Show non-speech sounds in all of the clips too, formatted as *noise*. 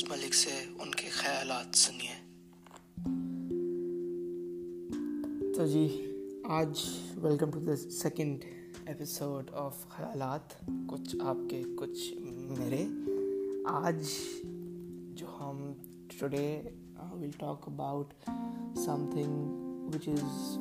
अब्बास मलिक से उनके ख्याल सुनिए। तो जी आज welcome to the second episode of ख्यालात कुछ आपके कुछ मेरे। आज जो हम today will talk about something which is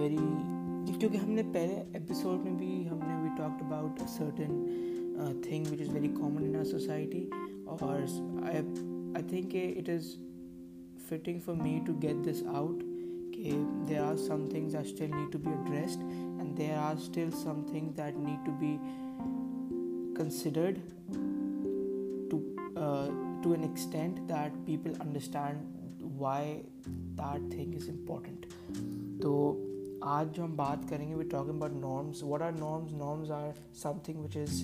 very क्योंकि हमने पहले एपिसोड में भी हमने we talked about certain uh, thing which is very common in our society or I, I think it is fitting for me to get this out okay, there are some things that still need to be addressed and there are still some things that need to be considered to uh, to an extent that people understand why that thing is important तो आज जो हम बात करेंगे we talking about norms what are norms norms are something which is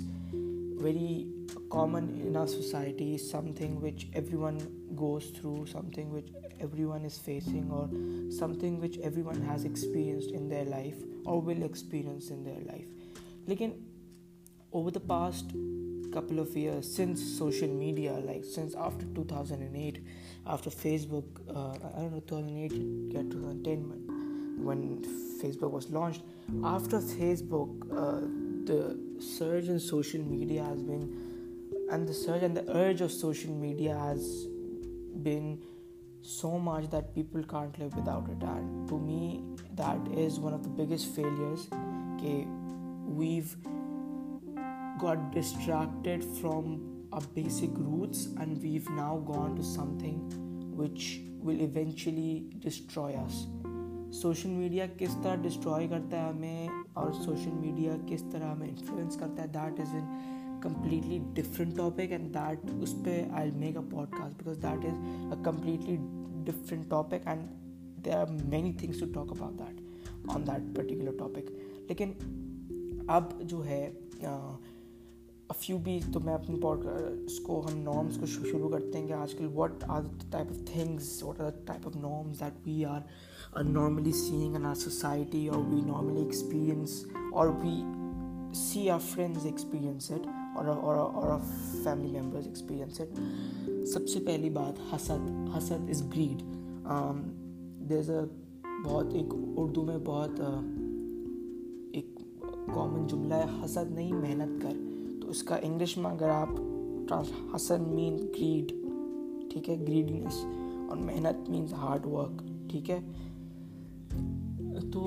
very common in our society something which everyone goes through something which everyone is facing or something which everyone has experienced in their life or will experience in their life. Lekin over the past couple of years since social media like since after 2008 after facebook uh, i don't know 2008 get 2010 when facebook was launched after facebook uh, the surge in social media has been and the surge and the urge of social media has been so much that people can't live without it. And to me that is one of the biggest failures okay we've got distracted from our basic roots and we've now gone to something which will eventually destroy us social media किस तरह destroy करता है हमें और social media किस तरह हमें influence करता है that is in completely different topic and that उस पर I make a podcast because that is a completely different topic and there are many things to talk about that on that particular topic लेकिन अब जो है few B तो मैं अपनी podcast हम नॉर्म्स को शुरू करते हैं कि आजकल what are the type of things what are the type of norms that we are normally seeing in our society or we normally experience or we see our friends experience it or or, or our family सबसे पहली बात हसद हसद is greed there uh बहुत एक उर्दू में बहुत एक कॉमन जुमला है हसद नहीं मेहनत कर। उसका इंग्लिश में अगर आप हसन मीन ग्रीड ठीक है? ग्रीडीनेस और मेहनत मीन्स हार्ड वर्क ठीक है? तो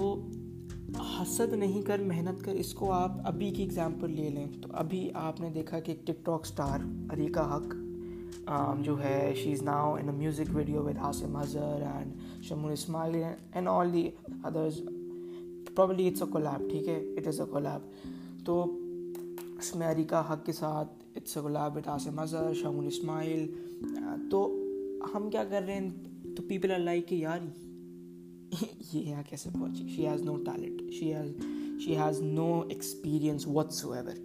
हसद नहीं कर, मेहनत कर, इसको आप अभी की एग्जांपल ले लें। तो अभी आपने देखा कि टिकटॉक स्टार अरीका हक जो है she is now in a music video with Asim Azhar and Shamoon Ismail and all the others probably it's a collab ठीक है? इट इज़ अ कोलैब तो इसमें अरीका हक के साथ it's collab with Asim Shamoon Ismail तो हम क्या कर रहे हैं? तो पीपल आर लाइक कि यार, *laughs* ये यहाँ कैसे पहुँची? She has no talent she has she has no experience what's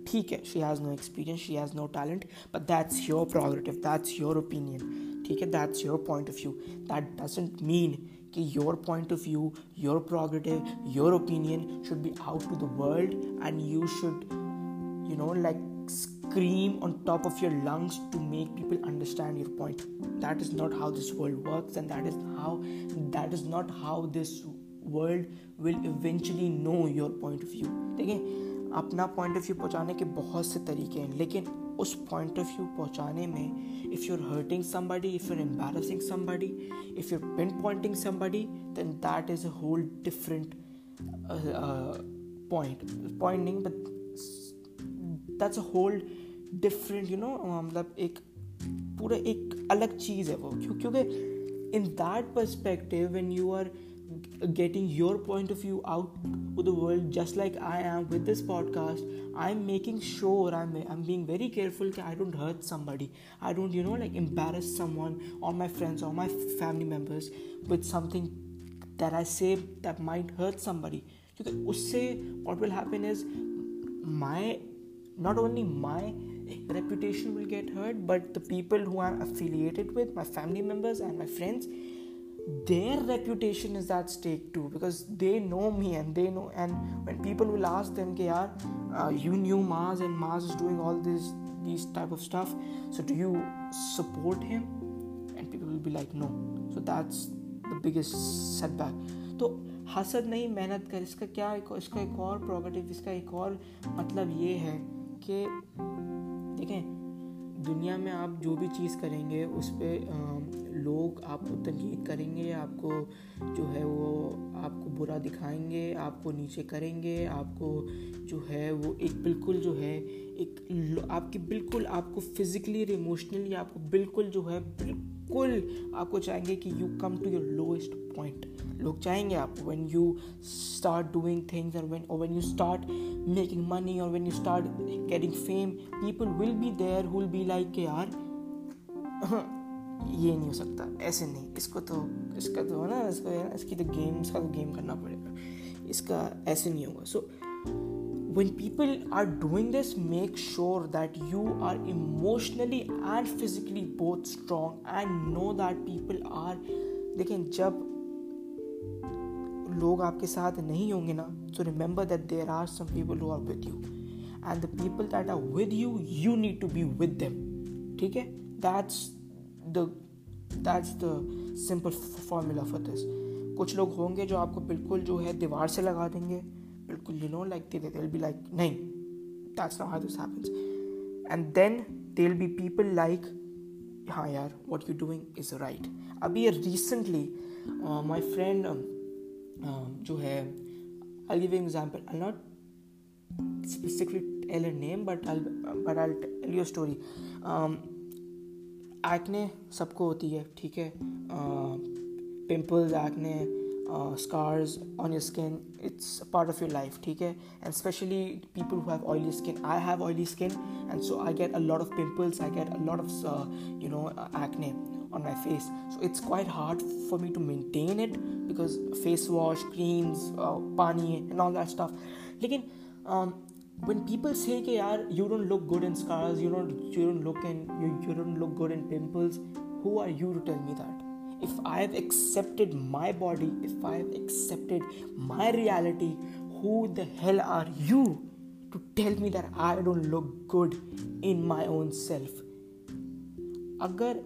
ठीक है she has no experience she has no talent but that's your prerogative that's your opinion ठीक है that's your point of view that doesn't mean कि your point of view your prerogative your opinion should be out to the world and you should you know like scream on top of your lungs to make people understand your point that is not how this world works and that is how that is not how this world will eventually know your point of view देखिए अपना point of view पहुंचाने के बहुत से तरीके हैं लेकिन उस पॉइंट ऑफ व्यू पहुंचाने में if you are hurting somebody if you are embarrassing somebody if you are pinpointing somebody then that is a whole different point point नहीं but that's a whole different you know मतलब एक पूरा एक अलग चीज़ है वो क्यों क्योंकि in that perspective when you are getting your point of view out to the world just like I am with this podcast I'm making sure I'm I'm being very careful that I don't hurt somebody I don't you know like embarrass someone or my friends or my family members with something that I say that might hurt somebody क्योंकि उससे what will happen is my not only my reputation will get hurt but the people who i'm affiliated with my family members and my friends their reputation is at stake too because they know me and they know and when people will ask them yaar uh, you knew mars and mars is doing all this these type of stuff so do you support him and people will be like no so that's the biggest setback तो नहीं मेहनत कर इसका क्या एक, इसका एक और प्रोगेटिव इसका एक और मतलब ये है कि देखें, दुनिया में आप जो भी चीज़ करेंगे, उस पर लोग आपको तनकीद करेंगे, आपको जो है वो आपको बुरा दिखाएँगे, आपको नीचे करेंगे, आपको जो है वो एक बिल्कुल जो है, एक आपकी बिल्कुल आपको फिज़िकली और इमोशनली आपको बिल्कुल जो है बिल्कुल आपको चाहेंगे कि you come to your lowest point लोग चाहेंगे आप when you start doing things और और यू स्टार्ट मेकिंग मनी और when you start getting fame people will be there who be like के यार, *laughs* ये नहीं हो सकता, ऐसे नहीं, इसको तो इसका तो है ना, इसको, इसकी तो गेम इसका तो गेम करना पड़ेगा, इसका ऐसे नहीं होगा. सो when people are doing this, make sure that you are emotionally and physically both strong and know that people are देखें जब लोग आपके साथ नहीं होंगे ना तो remember that there are some people who are with you and the people that are with you you need to be with them ठीक है? That's the that's the simple formula for this कुछ लोग होंगे जो आपको बिल्कुल जो है दीवार से लगा देंगे बिल्कुल you know like they will be like नहीं that's not how this happens and then they be people like हाँ यार what you doing is right अभी रिसेंटली माय फ्रेंड जो है. I'll not specifically tell a name, but I'll but I'll tell you a story. Um, acne सबको होती है ठीक है pimples acne Uh, scars on your skin it's a part of your life okay and especially people who have oily skin. I have oily skin and so i get a lot of pimples i get a lot of uh, you know uh, acne on my face. So it's quite hard for me to maintain it because face wash creams uh, pani and all that stuff. Again um, when people say hey, yaar, you don't look good in scars you don't you don't look in you, you don't look good in pimples who are you to tell me that? if I have accepted my body if I have accepted my reality who the hell are you to tell me that I don't look good in my own self अगर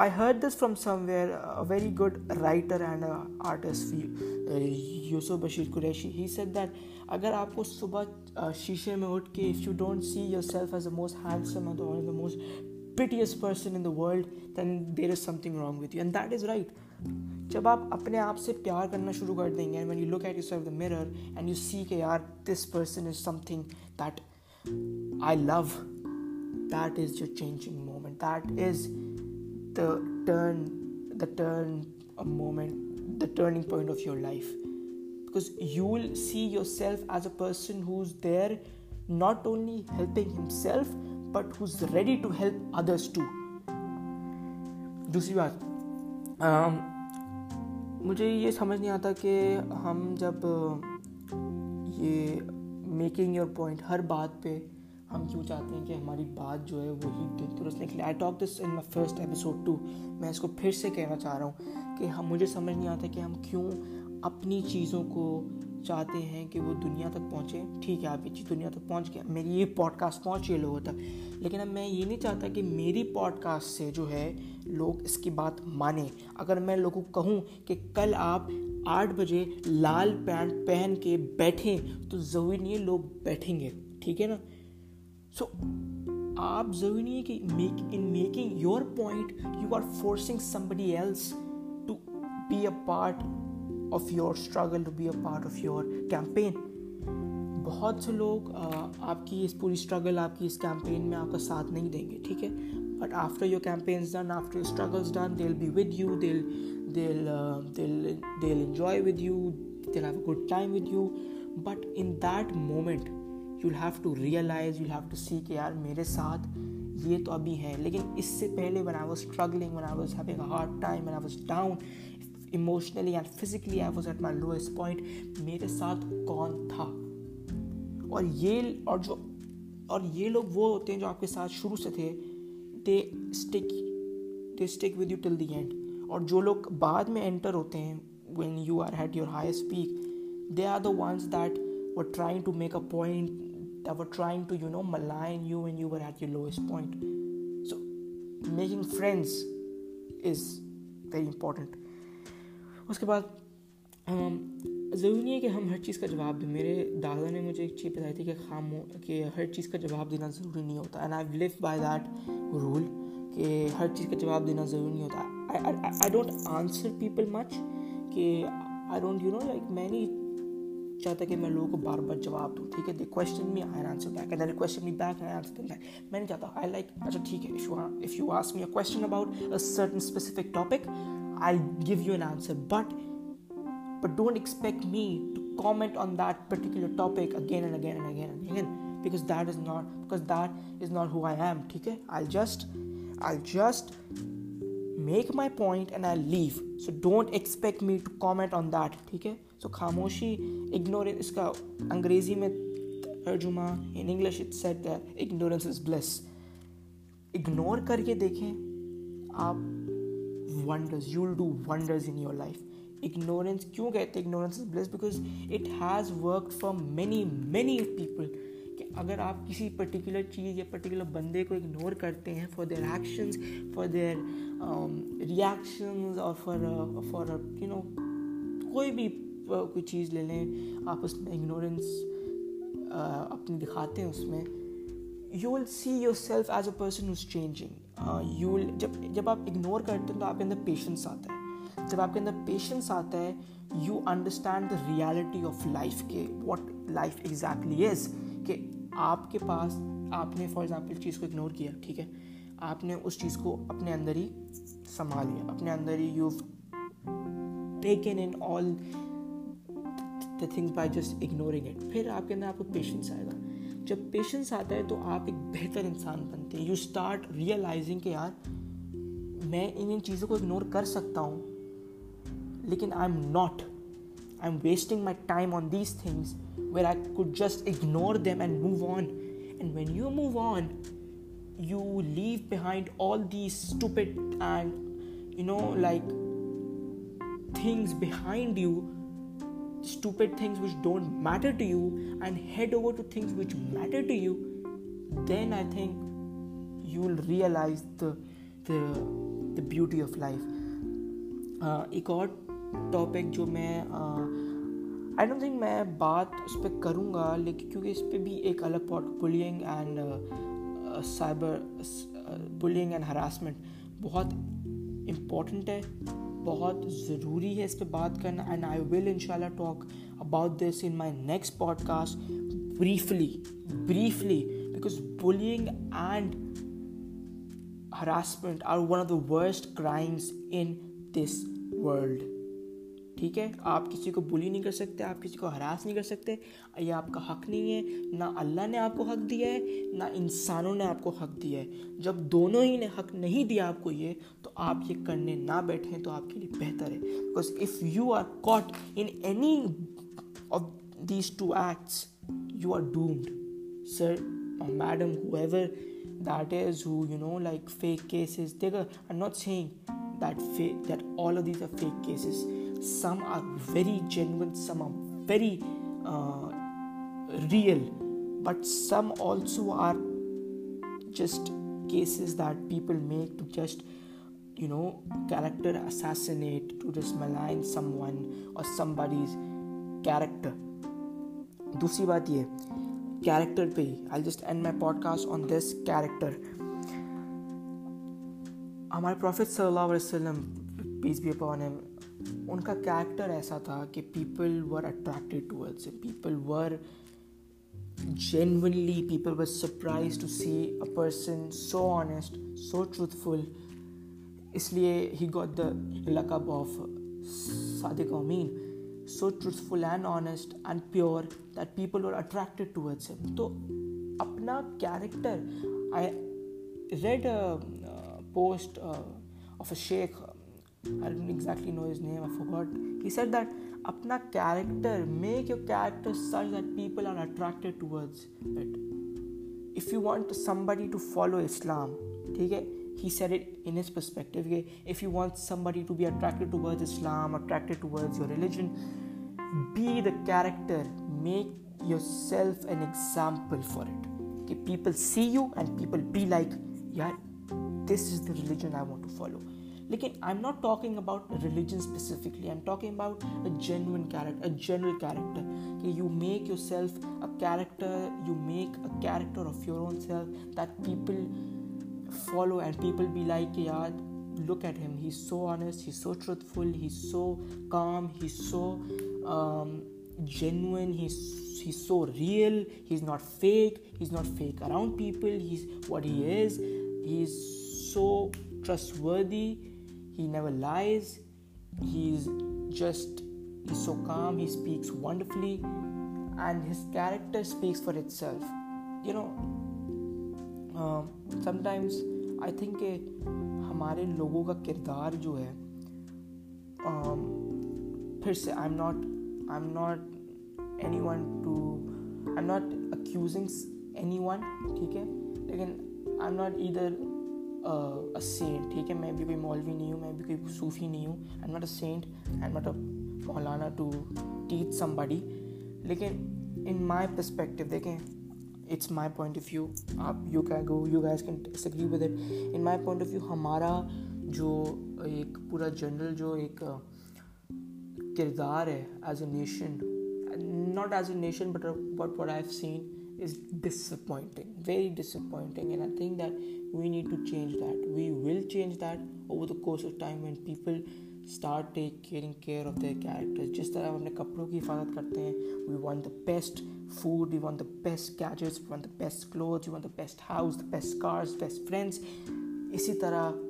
I heard this from somewhere. A very good writer and a artist, uh, Yusuf Bashir Qureshi. He said that अगर आपको सुबह शीशे में उठ के if you don't see yourself as the most handsome or the most prettiest person in the world, then there is something wrong with you, and that is right. जब आप अपने आप से प्यार करना शुरू कर देंगे and when you look at yourself in the mirror and you see कि यार this person is something that I love, that is your changing moment. That is the turn the turn a moment the turning point of your life because you will see yourself as a person who's there not only helping himself but who's ready to help others too. दूसरी बात मुझे ये समझ नहीं आता कि हम जब, ये मेकिंग योर पॉइंट हर बात पे हम क्यों चाहते हैं कि हमारी बात जो है वही दुरुस्त निकले I talk this in my first episode too मैं इसको फिर से कहना चाह रहा हूँ कि हम, मुझे समझ नहीं आता कि हम क्यों अपनी चीज़ों को चाहते हैं कि वो दुनिया तक पहुँचे। ठीक है, आप ये चीज़ दुनिया तक पहुँच गया। मेरी ये पॉडकास्ट पहुँच लोगों तक। लेकिन अब मैं ये नहीं चाहता कि मेरी पॉडकास्ट से जो है लोग इसकी बात माने। अगर मैं लोगों को कहूँ कि कल आप आठ बजे लाल पैंट पहन के बैठें तो ज़रूरी नहीं है लोग बैठेंगे। ठीक है ना? सो आप ज़रूरी नहीं है कि make in making your point you are forcing somebody else to be a part of your struggle to be a part of your campaign बहुत से लोग आपकी इस पूरी स्ट्रगल आपकी इस कैंपेन में आपका साथ नहीं देंगे, ठीक है? But after your campaigns done after your struggles done they be with you they'll they'll enjoy with you they'll have a good time with you but in that moment you'll have to realise you'll have to see कि यार, मेरे साथ ये तो अभी है। लेकिन इससे पहले when I was struggling when I was having hard time when I was down emotionally and physically I was at my lowest point मेरे साथ कौन था? और ये, और जो, और ये लोग वो होते हैं जो आपके साथ शुरू से थे they stick they stick with you till the end और जो लोग बाद में एंटर होते हैं when you are at your highest peak they are the ones that were trying to make a point that were trying to you know malign you when you are at your lowest point so making friends is very important उसके बाद ज़रूरी नहीं है कि हम हर चीज़ का जवाब दें। मेरे दादा ने मुझे एक चीज़ बताई थी कि खाम कि हर चीज़ का जवाब देना ज़रूरी नहीं होता। And I live by that rule कि हर चीज़ का जवाब देना ज़रूरी नहीं होता। I don't answer people much कि I don't you know like मैं नहीं चाहता कि मैं लोगों को बार बार जवाब दूँ, ठीक है? They question me I answer back and question me back I answer मैं नहीं चाहता। आई लाइक अच्छा ठीक है if you ask me a question about a certain specific topic I give you an answer but but don't expect me to comment on that particular topic again and again and again and again because that is not because that is not who I am okay I'll just I'll just make my point and I'll leave so don't expect me to comment on that okay so खामोशी ignorance इसका अंग्रेज़ी में तर्जुमा in English it said that ignorance is bliss ignore करके देखें आप wonders. You'll do wonders in your life. Ignorance क्यों कहते हैं ignorance is bliss? Because it has worked for many many people. कि अगर आप किसी पर्टिकुलर चीज़ या पर्टिकुलर बंदे को इग्नोर करते हैं for their actions for their reactions और फॉर फॉर यू नो कोई भी uh, कोई चीज़ ले लें आप उसमें इग्नोरेंस uh, अपनी दिखाते हैं उसमें you will see yourself as a person is changing you will जब जब आप इग्नोर करते हैं तो आपके अंदर पेशेंस आता है। जब आपके अंदर पेशेंस आता है you understand the reality of life के वॉट लाइफ एग्जैक्टली इज़ कि आपके पास, आपने फॉर एग्ज़ाम्पल चीज़ को इग्नोर किया, ठीक है? आपने उस चीज़ को अपने अंदर ही संभाल लिया। अपने अंदर ही you taken in all the things by just ignoring it फिर आपके अंदर आपको पेशेंस आएगा। जब पेशेंस आता है तो आप एक बेहतर इंसान बनते हैं। यू स्टार्ट रियलाइजिंग कि यार, मैं इन इन चीज़ों को इग्नोर कर सकता हूँ, लेकिन I am not I am wasting my time on these things where I could just ignore them and move on and when you move on you leave behind all these stupid and you know, like, things behind you stupid things which don't matter to you and head over to things which matter to you then i think you will realize the the the beauty of life uh, एक और topic जो मैं I don't think मैं बात उस पर करूँगा लेकिन क्योंकि इस पर भी एक अलग pot bullying and cyber bullying and harassment बहुत इंपॉर्टेंट है बहुत ज़रूरी है इस पर बात करना and I will in talk about this in my next podcast briefly briefly because bullying and harassment are one of the worst crimes in this world. ठीक है? आप किसी को बुली नहीं कर सकते, आप किसी को हरास नहीं कर सकते, ये आपका हक नहीं है। ना अल्लाह ने आपको हक दिया है, ना इंसानों ने आपको हक दिया है। जब दोनों ही ने हक नहीं दिया आपको ये तो आप ये करने ना बैठें तो आपके लिए बेहतर है। Because if you are caught in any of these two acts you are doomed sir madam whoever that is who, you know, like fake cases they are i'm not saying that fake that all of these are fake cases. some are very genuine some are very uh, real but some also are just cases that people make to just you know character assassinate to just malign someone or somebody's character दूसरी बात ये character पे ही I just and my podcast on this character हमारे prophet सल्लल्लाहु अलैहि वसल्लम peace be upon him उनका character ऐसा था कि people were attracted towards him people were genuinely people were surprise to see a person so honest so truthful इसलिए he got the lock-up of Sadiq Amin so truthful and honest and pure that people were attracted towards him तो अपना character I read post of a Sheikh I don't exactly know his name, I forgot. He said that apna character, make your character such that people are attracted towards it. If you want somebody to follow Islam, okay? he said it in his perspective. Okay? If you want somebody to be attracted towards Islam, attracted towards your religion, be the character, make yourself an example for it. Okay? People see you and people be like, yeah, this is the religion I want to follow लेकिन I am not talking about religion specifically I am talking about a genuine character a general character कि you make yourself a character you make a character of your own self that people follow and people be like यार look at him. He's so honest he's so truthful he's so calm he's so um, genuine he's he's so real he's not fake he's not fake around people he's what he is he's so trustworthy. he never lies he's just he's so calm he speaks wonderfully and his character speaks for itself you know uh, sometimes I think हमारे लोगों का किरदार जो है um, फिर से I am not I am not anyone to I am not accusing anyone ठीक है लेकिन आई एम नॉट इधर a saint ठीक है? मैं भी कोई मौलवी नहीं हूँ, मैं भी कोई सूफी नहीं हूँ। I am not a saint I am not a Maulana to teach somebody लेकिन इन माई परस्पेक्टिव देखें it's my point of view आप you can go you guys can disagree with it in my point of view हमारा जो एक पूरा general जो एक किरदार है as a nation not as a nation but but what I have seen is disappointing very disappointing and i think that we need to change that we will change that over the course of time when people start taking care of their characters जिस तरह हम अपने कपड़ों की हिफाजत करते हैं we want the best food we want the best gadgets we want the best clothes we want the best house the best cars best friends इसी तरह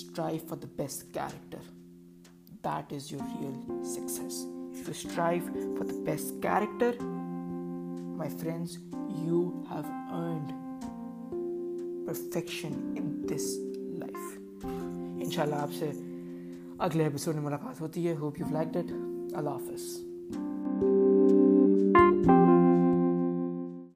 strive for the best character that is your real success if you strive for the best character my friends, you have earned perfection in this life. इंशाल्लाह आपसे अगले episode में मुलाकात होती है hope you like it अल्लाह हाफिज़